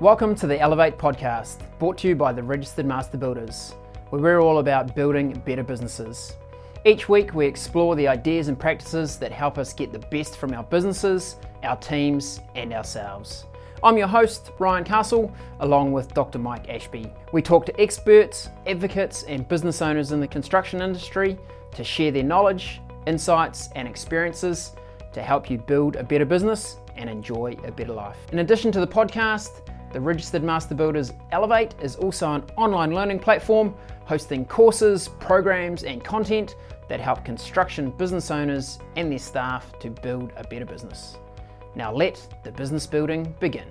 Welcome to the Elevate podcast, brought to you by the Registered Master Builders, where we're all about building better businesses. Each week, we explore the ideas and practices that help us get the best from our businesses, our teams, and ourselves. I'm your host, Ryan Castle, along with Dr. Mike Ashby. We talk to experts, advocates, and business owners in the construction industry to share their knowledge, insights, and experiences to help you build a better business and enjoy a better life. In addition to the podcast, the Registered Master Builders Elevate is also an online learning platform hosting courses, programs, and content that help construction business owners and their staff to build a better business. Now let the business building begin.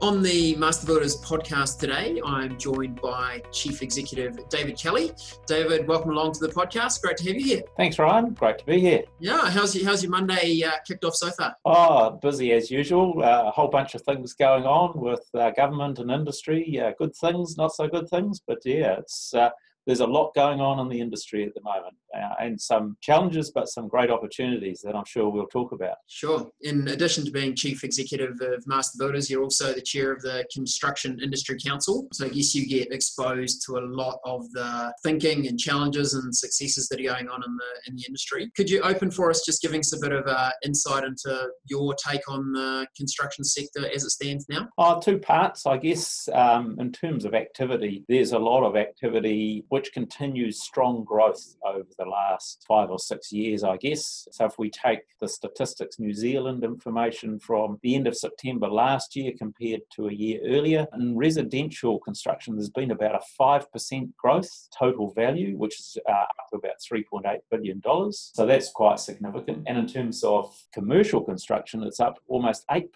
On the Master Builders podcast today, I'm joined by Chief Executive David Kelly. David, welcome along to the podcast. Great to have you here. Thanks, Ryan. Great to be here. Yeah, how's your, how's your Monday uh, kicked off so far? Oh, busy as usual. Uh, a whole bunch of things going on with uh, government and industry. Good things, not so good things, but yeah, it's uh, there's a lot going on in the industry at the moment uh, and some challenges, but some great opportunities that I'm sure we'll talk about. Sure. In addition to being Chief Executive of Master Builders, you're also the Chair of the Construction Industry Council. So I guess you get exposed to a lot of the thinking and challenges and successes that are going on in the, in the industry. Could you open for us just giving us a bit of uh, insight into your take on the construction sector as it stands now? Oh, two parts, I guess. Um, in terms of activity, there's a lot of activity which continues strong growth over the last five or six years, I guess. So if we take the Statistics New Zealand information from the end of September last year compared to a year earlier, in residential construction, there's been about a 5% growth total value, which is uh, up to about $3.8 billion. So that's quite significant. And in terms of commercial construction, it's up almost 8%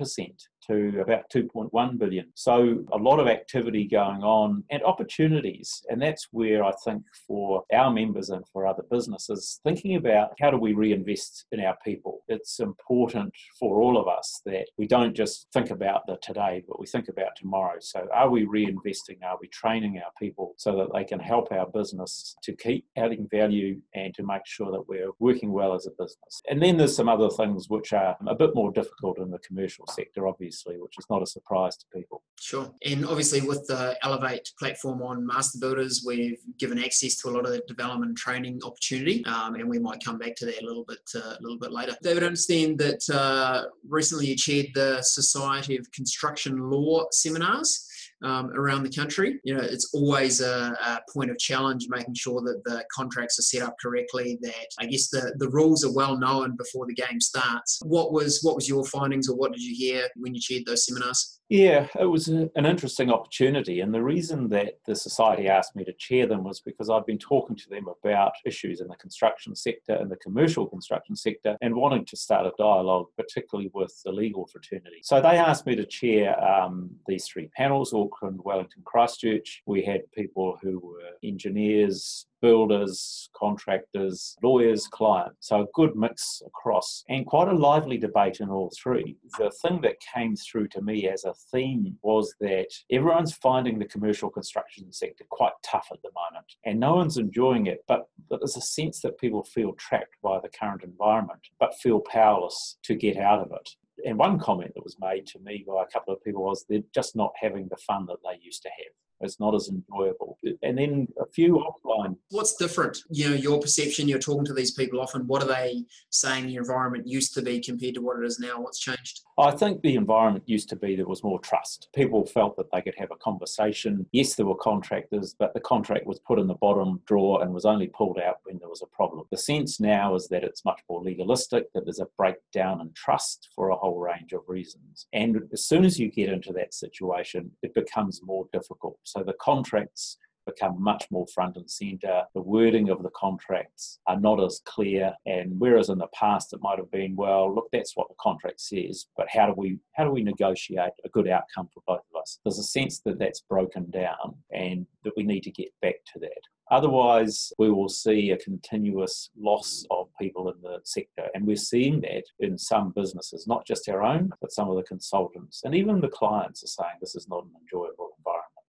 to about 2.1 billion. So a lot of activity going on and opportunities. And that's where I think for our members and for other businesses, thinking about how do we reinvest in our people? It's important for all of us that we don't just think about the today, but we think about tomorrow. So are we reinvesting? Are we training our people so that they can help our business to keep adding value and to make sure that we're working well as a business? And then there's some other things which are a bit more difficult in the commercial sector, obviously obviously, which is not a surprise to people. Sure. And obviously, with the Elevate platform on Master Builders, we've given access to a lot of development training opportunity, um, and we might come back to that a little bit uh, a little bit later. David, I understand that uh, recently you chaired the Society of Construction Law seminars um, around the country. You know, it's always a, a, point of challenge making sure that the contracts are set up correctly. That I guess the, the rules are well known before the game starts. What was what was your findings, or what did you hear when you chaired those seminars? Yeah, it was a, an interesting opportunity. And the reason that the Society asked me to chair them was because I've been talking to them about issues in the construction sector and the commercial construction sector and wanting to start a dialogue, particularly with the legal fraternity. So they asked me to chair um, these three panels Auckland, Wellington, Christchurch. We had people who were engineers, builders, contractors, lawyers, clients. So a good mix across and quite a lively debate in all three. The thing that came through to me as a theme was that everyone's finding the commercial construction sector quite tough at the moment and no one's enjoying it, but there's a sense that people feel trapped by the current environment but feel powerless to get out of it and one comment that was made to me by a couple of people was they're just not having the fun that they used to have. It's not as enjoyable. And then a few offline. What's different? You know, your perception, you're talking to these people often. What are they saying the environment used to be compared to what it is now? What's changed? I think the environment used to be there was more trust. People felt that they could have a conversation. Yes, there were contractors, but the contract was put in the bottom drawer and was only pulled out when there was a problem. The sense now is that it's much more legalistic, that there's a breakdown in trust for a whole range of reasons. And as soon as you get into that situation, it becomes more difficult. So the contracts become much more front and centre. The wording of the contracts are not as clear, and whereas in the past it might have been, well, look, that's what the contract says, but how do we how do we negotiate a good outcome for both of us? There's a sense that that's broken down, and that we need to get back to that. Otherwise, we will see a continuous loss of people in the sector. And we're seeing that in some businesses, not just our own, but some of the consultants. And even the clients are saying this is not an enjoyable.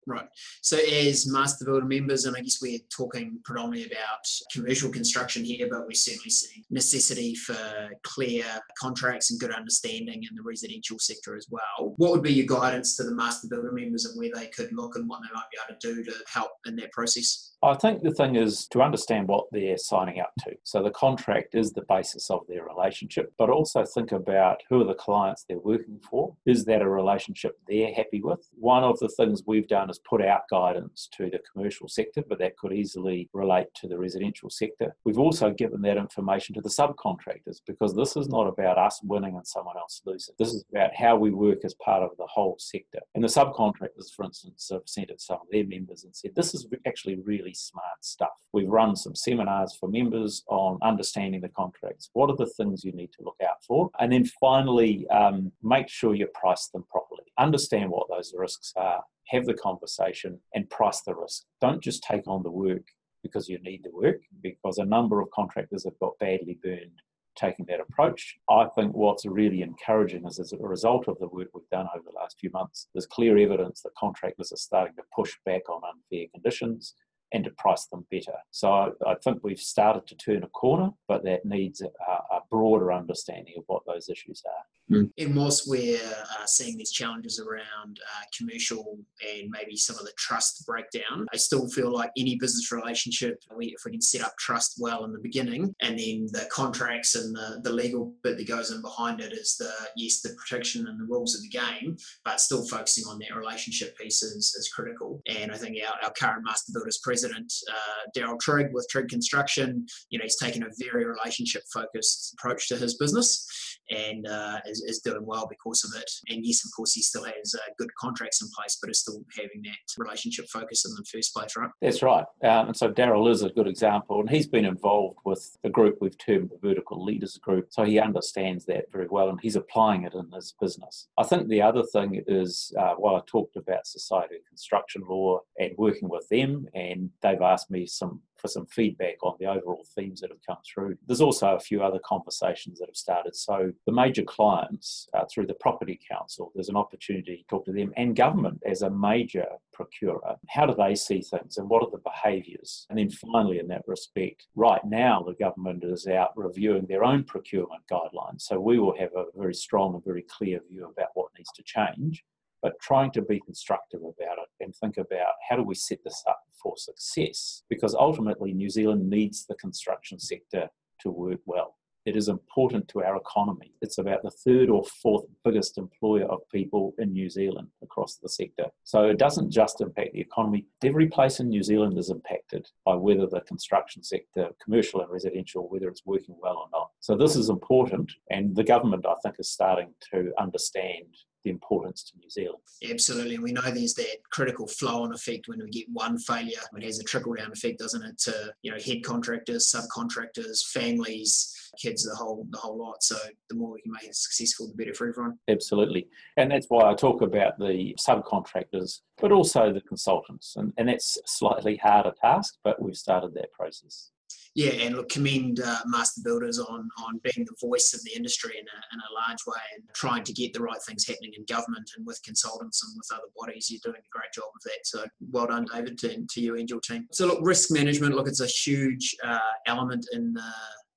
Right. So, as Master Builder members, and I guess we're talking predominantly about commercial construction here, but we're certainly seeing necessity for clear contracts and good understanding in the residential sector as well. What would be your guidance to the Master Builder members and where they could look and what they might be able to do to help in that process? I think the thing is to understand what they're signing up to. So the contract is the basis of their relationship, but also think about who are the clients they're working for. Is that a relationship they're happy with? One of the things we've done is put out guidance to the commercial sector, but that could easily relate to the residential sector. We've also given that information to the subcontractors because this is not about us winning and someone else losing. This is about how we work as part of the whole sector. And the subcontractors, for instance, have sent it some of their members and said, this is actually really smart stuff. We've run some seminars for members on understanding the contracts. What are the things you need to look out for? And then finally, um, make sure you price them properly. Understand what those risks are, have the conversation, and price the risk. Don't just take on the work because you need the work, because a number of contractors have got badly burned taking that approach. I think what's really encouraging is as a result of the work we've done over the last few months, there's clear evidence that contractors are starting to push back on unfair conditions and to price them better. So I, I think we've started to turn a corner, but that needs a, a broader understanding of what those issues are. Mm. And whilst we're uh, seeing these challenges around uh, commercial and maybe some of the trust breakdown, I still feel like any business relationship, we, if we can set up trust well in the beginning, and then the contracts and the, the legal bit that goes in behind it is the yes, the protection and the rules of the game, but still focusing on that relationship piece is, is critical. And I think our, our current master builders president, uh, Daryl Trigg with Trigg Construction, you know, he's taken a very relationship focused approach to his business and uh, is, is, doing well because of it. And yes, of course, he still has uh, good contracts in place, but is still having that relationship focus in the first place, right? That's right. Um, and so Daryl is a good example, and he's been involved with the group we've termed the Vertical Leaders Group, so he understands that very well, and he's applying it in his business. I think the other thing is, uh, while I talked about society construction law and working with them, and they've asked me some for some feedback on the overall themes that have come through. There's also a few other conversations that have started. So the major clients uh, through the Property Council, there's an opportunity to talk to them and government as a major procurer. How do they see things and what are the behaviours? And then finally, in that respect, right now the government is out reviewing their own procurement guidelines. So we will have a very strong and very clear view about what needs to change but trying to be constructive about it and think about how do we set this up for success? Because ultimately, New Zealand needs the construction sector to work well. It is important to our economy. It's about the third or fourth biggest employer of people in New Zealand across the sector. So it doesn't just impact the economy. Every place in New Zealand is impacted by whether the construction sector, commercial and residential, whether it's working well or not. So this is important, and the government, I think, is starting to understand the importance to New Zealand. Absolutely. And we know there's that critical flow on effect when we get one failure. It has a trickle down effect, doesn't it, to you know head contractors, subcontractors, families, kids, the whole the whole lot. So the more we can make it successful, the better for everyone. Absolutely. And that's why I talk about the subcontractors, but also the consultants. And, and that's a slightly harder task, but we've started that process yeah, and look, commend uh, master builders on on being the voice of the industry in a, in a large way and trying to get the right things happening in government and with consultants and with other bodies. You're doing a great job of that. So well done, David, to, to you and your team. So look, risk management. Look, it's a huge uh, element in the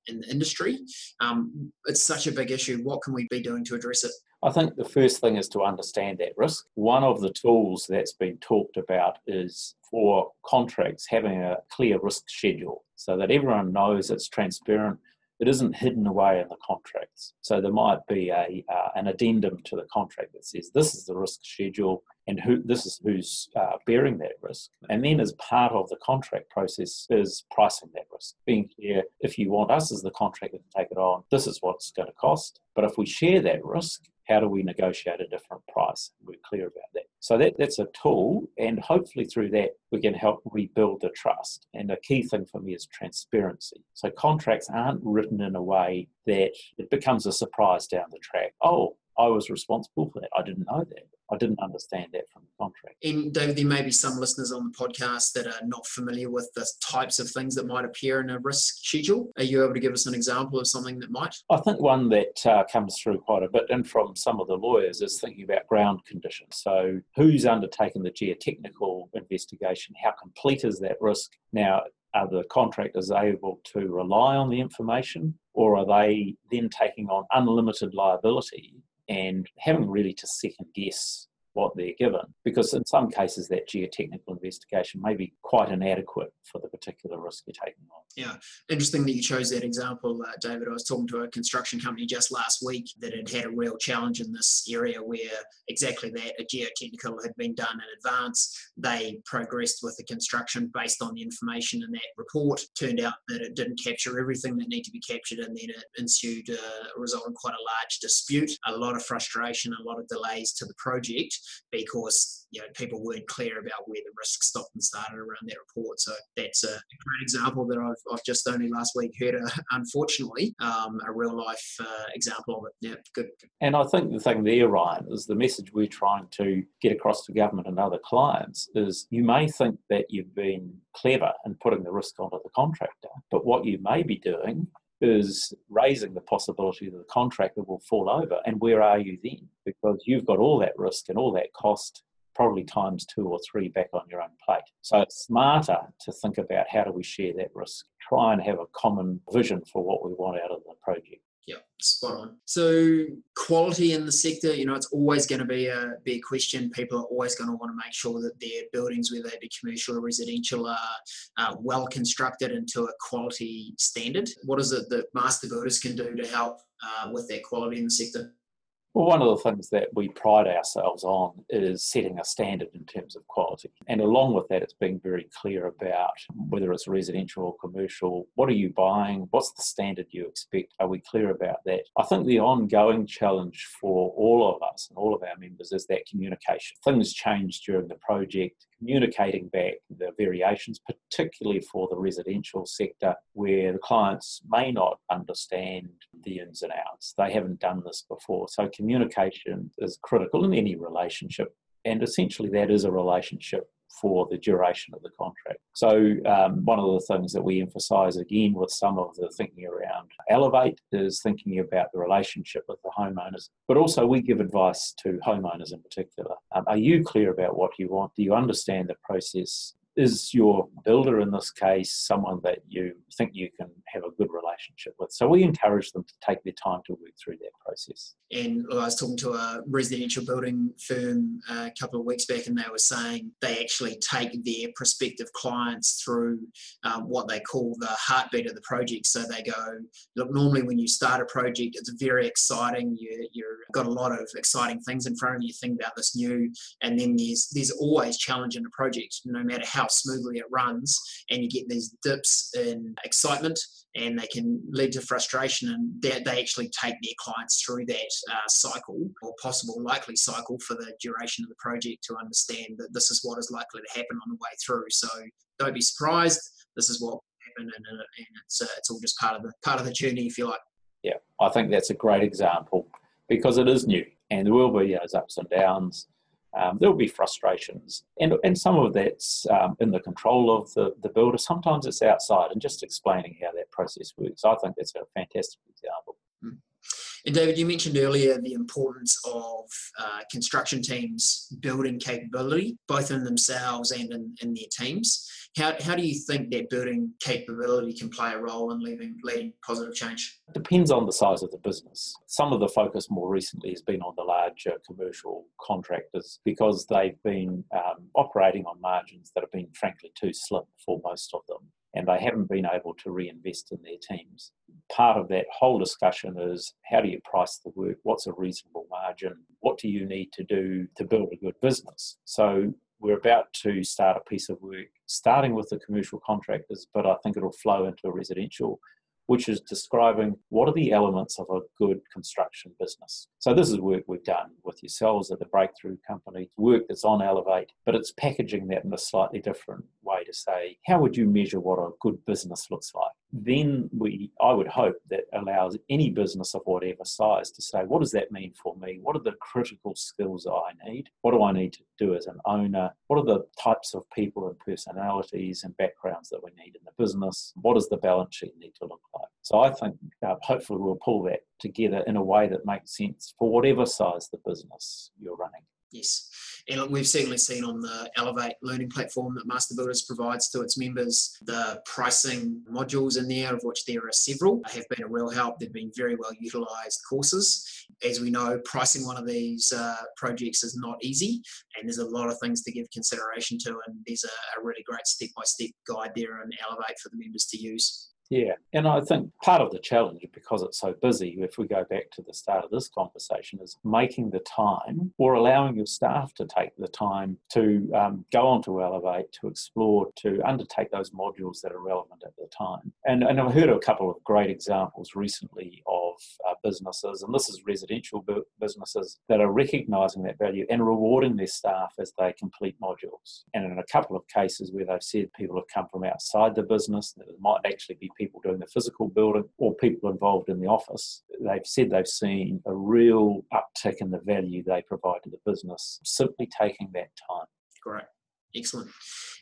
in the industry. Um, it's such a big issue. What can we be doing to address it? I think the first thing is to understand that risk. One of the tools that's been talked about is for contracts having a clear risk schedule so that everyone knows it's transparent. It isn't hidden away in the contracts. So there might be a uh, an addendum to the contract that says this is the risk schedule and who this is who's uh, bearing that risk. And then as part of the contract process is pricing that risk, being clear if you want us as the contractor to take it on, this is what it's going to cost. But if we share that risk, how do we negotiate a different price? We're clear about that. So that, that's a tool, and hopefully through that we can help rebuild the trust. And a key thing for me is transparency. So contracts aren't written in a way that it becomes a surprise down the track. Oh, I was responsible for that. I didn't know that. I didn't understand that from the contract. And David, there may be some listeners on the podcast that are not familiar with the types of things that might appear in a risk schedule. Are you able to give us an example of something that might? I think one that uh, comes through quite a bit and from some of the lawyers is thinking about ground conditions. So, who's undertaken the geotechnical investigation? How complete is that risk? Now, are the contractors able to rely on the information or are they then taking on unlimited liability and having really to second guess what they're given because in some cases that geotechnical investigation may be quite inadequate for the particular risk you're taking. Yeah, interesting that you chose that example, uh, David. I was talking to a construction company just last week that had had a real challenge in this area where exactly that a geotechnical had been done in advance. They progressed with the construction based on the information in that report. Turned out that it didn't capture everything that needed to be captured, and then it ensued uh, a result in quite a large dispute, a lot of frustration, a lot of delays to the project because you know people weren't clear about where the risk stopped and started around that report. So that's a great example that I've, I've just only last week heard, a, unfortunately, um, a real life uh, example of it. Yeah, good. And I think the thing there, Ryan, is the message we're trying to get across to government and other clients is you may think that you've been clever in putting the risk onto the contractor, but what you may be doing is raising the possibility that the contractor will fall over. And where are you then? Because you've got all that risk and all that cost, probably times two or three back on your own plate. So it's smarter to think about how do we share that risk, try and have a common vision for what we want out of the project. Yeah, spot on. So quality in the sector, you know, it's always going to be a big question. People are always going to want to make sure that their buildings, whether they be commercial or residential, are uh, well constructed into a quality standard. What is it that master builders can do to help uh, with that quality in the sector? Well, one of the things that we pride ourselves on is setting a standard in terms of quality. And along with that, it's being very clear about whether it's residential or commercial, what are you buying? What's the standard you expect? Are we clear about that? I think the ongoing challenge for all of us and all of our members is that communication. Things change during the project communicating back the variations, particularly for the residential sector, where the clients may not understand the ins and outs. They haven't done this before. So, communication is critical in any relationship. And essentially, that is a relationship for the duration of the contract. So, um, one of the things that we emphasise again with some of the thinking around Elevate is thinking about the relationship with the homeowners, but also we give advice to homeowners in particular. Um, are you clear about what you want? Do you understand the process? is your builder in this case someone that you think you can have a good relationship with? So we encourage them to take their time to work through that process. And I was talking to a residential building firm a couple of weeks back, and they were saying they actually take their prospective clients through um, what they call the heartbeat of the project. So they go, look, normally when you start a project, it's very exciting. You, you've got a lot of exciting things in front of you. Think about this new, and then there's there's always challenge in a project, no matter how smoothly it runs, and you get these dips in excitement, and they can lead to frustration. And they, they actually take their clients through that uh, cycle or possible likely cycle for the duration of the project to understand that this is what is likely to happen on the way through. So don't be surprised. This is what happened and, and it's uh, it's all just part of the part of the journey, if you like. Yeah, I think that's a great example because it is new, and there will be those ups and downs um, there'll be frustrations, and and some of that's um, in the control of the, the builder. Sometimes it's outside, and just explaining how that process works. I think that's a fantastic example. Mm. And David, you mentioned earlier the importance of uh, construction teams building capability, both in themselves and in, in their teams. How, how do you think that building capability can play a role in leading, leading positive change? It depends on the size of the business. Some of the focus more recently has been on the larger commercial contractors because they've been um, operating on margins that have been frankly too slim for most of them and they haven't been able to reinvest in their teams. Part of that whole discussion is how do you price the work? What's a reasonable margin? What do you need to do to build a good business? So we're about to start a piece of work starting with the commercial contractors, but I think it'll flow into a residential, which is describing what are the elements of a good construction business. So, this is work we've done with yourselves at the Breakthrough Company, work that's on Elevate, but it's packaging that in a slightly different way to say, how would you measure what a good business looks like? then we I would hope that allows any business of whatever size to say, what does that mean for me? What are the critical skills I need? What do I need to do as an owner? What are the types of people and personalities and backgrounds that we need in the business? What does the balance sheet need to look like? So I think uh, hopefully we'll pull that together in a way that makes sense for whatever size the business you're running. Yes. And we've certainly seen on the Elevate learning platform that Master Builders provides to its members, the pricing modules in there, of which there are several, have been a real help. They've been very well utilised courses. As we know, pricing one of these uh, projects is not easy, and there's a lot of things to give consideration to. And there's a, a really great step by step guide there in Elevate for the members to use. Yeah, and I think part of the challenge, because it's so busy, if we go back to the start of this conversation, is making the time or allowing your staff to take the time to um, go on to Elevate, to explore, to undertake those modules that are relevant at the time. And, and I've heard a couple of great examples recently of uh, businesses, and this is residential businesses, that are recognising that value and rewarding their staff as they complete modules. And in a couple of cases where they've said people have come from outside the business, that it might actually be people doing the physical building or people involved in the office, they've said they've seen a real uptick in the value they provide to the business simply taking that time. Great. Excellent.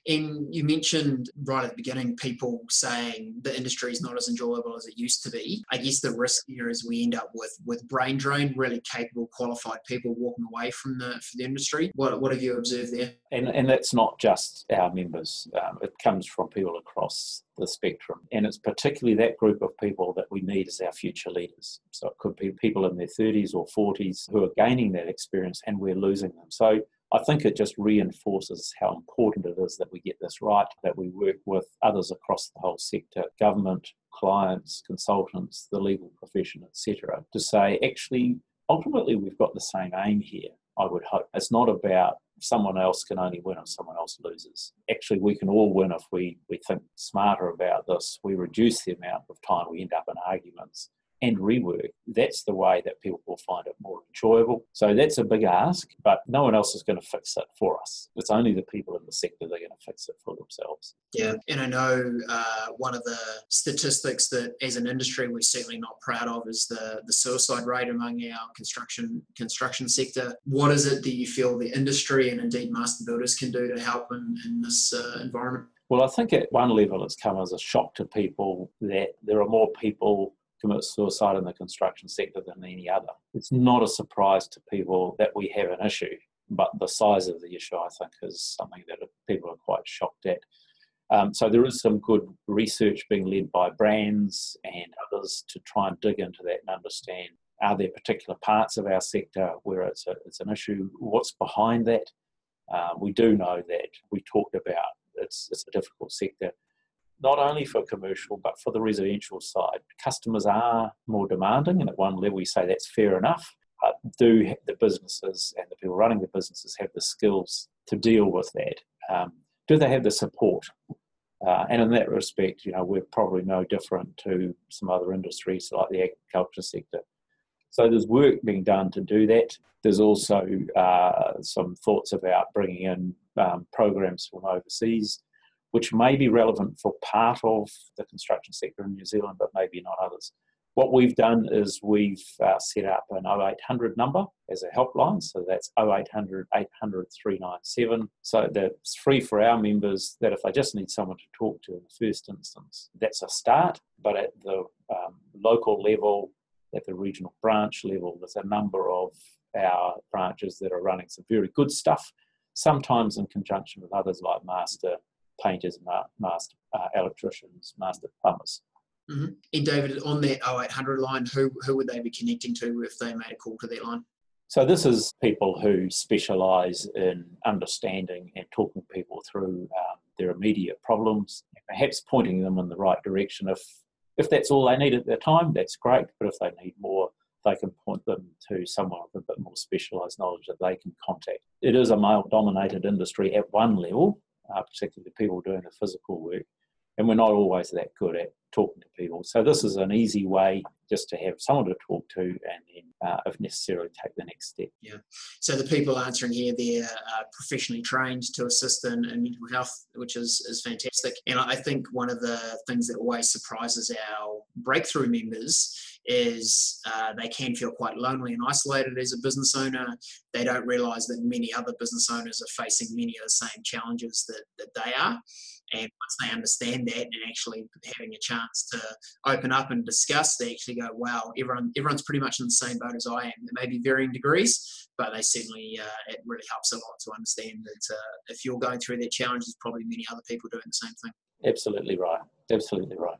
And you mentioned right at the beginning people saying the industry is not as enjoyable as it used to be. I guess the risk here is we end up with with brain drain, really capable, qualified people walking away from the from the industry. What what have you observed there? And and that's not just our members. Um, it comes from people across the spectrum, and it's particularly that group of people that we need as our future leaders. So it could be people in their 30s or 40s who are gaining that experience, and we're losing them. So I think it just reinforces how important it is that we get this right, that we work with others across the whole sector, government, clients, consultants, the legal profession, etc., to say actually, ultimately, we've got the same aim here. I would hope it's not about someone else can only win if someone else loses. Actually, we can all win if we, we think smarter about this. We reduce the amount of time we end up in arguments and rework, that's the way that people will find it more enjoyable. So that's a big ask, but no one else is going to fix it for us. It's only the people in the sector that are going to fix it for themselves. Yeah, and I know uh, one of the statistics that, as an industry, we're certainly not proud of is the the suicide rate among our construction construction sector. What is it that you feel the industry and indeed master builders can do to help in, in this uh, environment? Well, I think at one level it's come as a shock to people that there are more people commit suicide in the construction sector than any other. It's not a surprise to people that we have an issue, but the size of the issue, I think, is something that people are quite shocked at. Um, so there is some good research being led by BRANZ and others to try and dig into that and understand are there particular parts of our sector where it's, a, it's an issue? What's behind that? Uh, we do know that we talked about it's, it's a difficult sector not only for commercial but for the residential side. Customers are more demanding, and at one level, we say that's fair enough. But do the businesses and the people running the businesses have the skills to deal with that? Um, do they have the support? Uh, and in that respect, you know, we're probably no different to some other industries like the agriculture sector. So there's work being done to do that. There's also uh, some thoughts about bringing in um, programs from overseas which may be relevant for part of the construction sector in New Zealand, but maybe not others. What we've done is we've uh, set up an 0800 number as a helpline. So that's 0800 800 397. So that's free for our members that if they just need someone to talk to in the first instance, that's a start. But at the um, local level, at the regional branch level, there's a number of our branches that are running some very good stuff, sometimes in conjunction with others like Master painters, master uh, electricians, master plumbers. Mm-hmm. And David, on that 0800 line, who, who would they be connecting to if they made a call to that line? So this is people who specialise in understanding and talking people through um, their immediate problems, perhaps pointing them in the right direction. If if that's all they need at the time, that's great. But if they need more, they can point them to someone with a bit more specialised knowledge that they can contact. It is a male-dominated industry at one level, uh, particularly the people doing the physical work. And we're not always that good at talking to people. So this is an easy way just to have someone to talk to and then uh, if necessarily, take the next step. Yeah. So the people answering here, they're uh, professionally trained to assist in, in, mental health, which is, is fantastic. And I think one of the things that always surprises our breakthrough members is uh, they can feel quite lonely and isolated as a business owner. They don't realize that many other business owners are facing many of the same challenges that, that they are. And once they understand that and actually having a chance to open up and discuss, they actually go, wow, everyone, everyone's pretty much in the same boat as I am. There may be varying degrees, but they certainly, uh, it really helps a lot to understand that uh, if you're going through that challenge, there's probably many other people doing the same thing. Absolutely right. Absolutely right.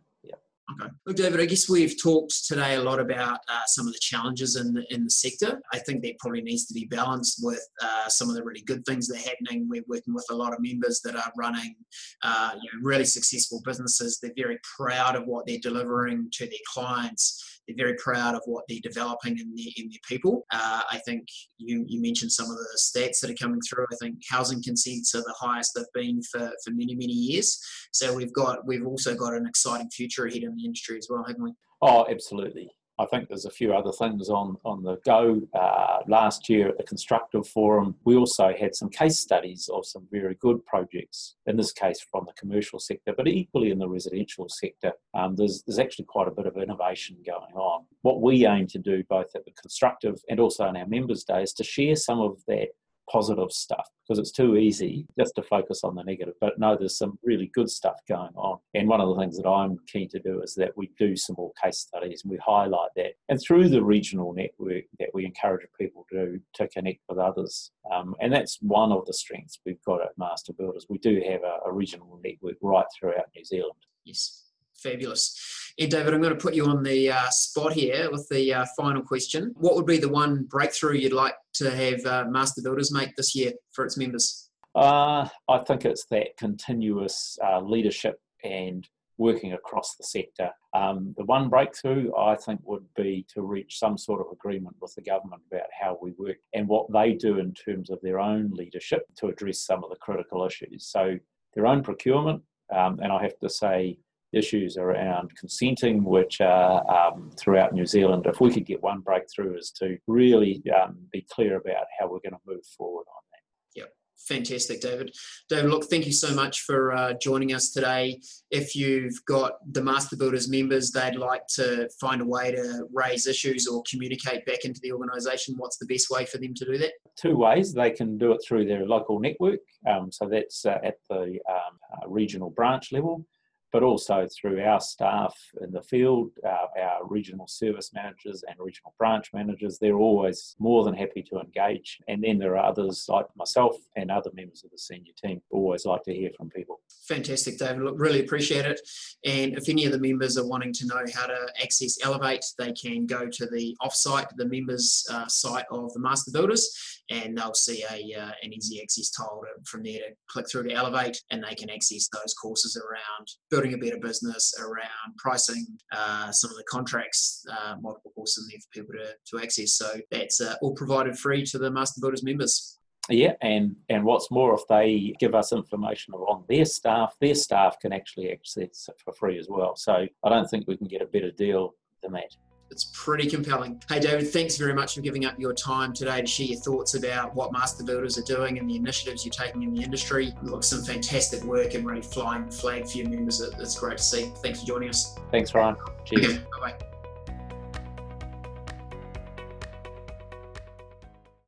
Okay. Look, David, I guess we've talked today a lot about uh, some of the challenges in the, in the sector. I think that probably needs to be balanced with uh, some of the really good things that are happening. We're working with a lot of members that are running uh, you know, really successful businesses. They're very proud of what they're delivering to their clients they're very proud of what they're developing in their, in their people. Uh, I think you, you mentioned some of the stats that are coming through. I think housing consents are the highest they've been for, for many, many years. So we've got we've also got an exciting future ahead in the industry as well, haven't we? Oh, absolutely. I think there's a few other things on, on the go. Uh, last year at the Constructive Forum, we also had some case studies of some very good projects, in this case from the commercial sector, but equally in the residential sector. Um, there's, there's actually quite a bit of innovation going on. What we aim to do, both at the Constructive and also on our Members' Day, is to share some of that positive stuff because it's too easy just to focus on the negative. But no, there's some really good stuff going on. And one of the things that I'm keen to do is that we do some more case studies and we highlight that. And through the regional network that we encourage people to, to connect with others. Um, and that's one of the strengths we've got at Master Builders. We do have a, a regional network right throughout New Zealand. Yes. Fabulous. Hey, David, I'm going to put you on the uh, spot here with the uh, final question. What would be the one breakthrough you'd like to have uh, Master Builders make this year for its members? Uh, I think it's that continuous uh, leadership and working across the sector. Um, the one breakthrough I think would be to reach some sort of agreement with the government about how we work and what they do in terms of their own leadership to address some of the critical issues. So, their own procurement, um, and I have to say, issues around consenting, which are um, throughout New Zealand. If we could get one breakthrough, is to really um, be clear about how we're going to move forward on that. Yep. Fantastic, David. David, look, thank you so much for uh, joining us today. If you've got the Master Builders members, they'd like to find a way to raise issues or communicate back into the organisation, what's the best way for them to do that? Two ways. They can do it through their local network. Um, so that's uh, at the um, uh, regional branch level but also through our staff in the field, our, our, regional service managers and regional branch managers. They're always more than happy to engage. And then there are others like myself and other members of the senior team always like to hear from people. Fantastic, David. Look, really appreciate it. And if any of the members are wanting to know how to access Elevate, they can go to the offsite, the members uh, site of the Master Builders, and they'll see a uh, an easy access tile to, from there to click through to Elevate, and they can access those courses around building a better business, around pricing, uh, some of the contracts, uh, multiple courses in there for people to, to access. So that's uh, all provided free to the Master Builders members. Yeah, and and what's more, if they give us information on their staff, their staff can actually access it for free as well. So I don't think we can get a better deal than that. It's pretty compelling. Hey, David, thanks very much for giving up your time today to share your thoughts about what Master Builders are doing and the initiatives you're taking in the industry. Look, some fantastic work and really flying the flag for your members. It's great to see. Thanks for joining us. Thanks, Ryan. Cheers. Bye bye.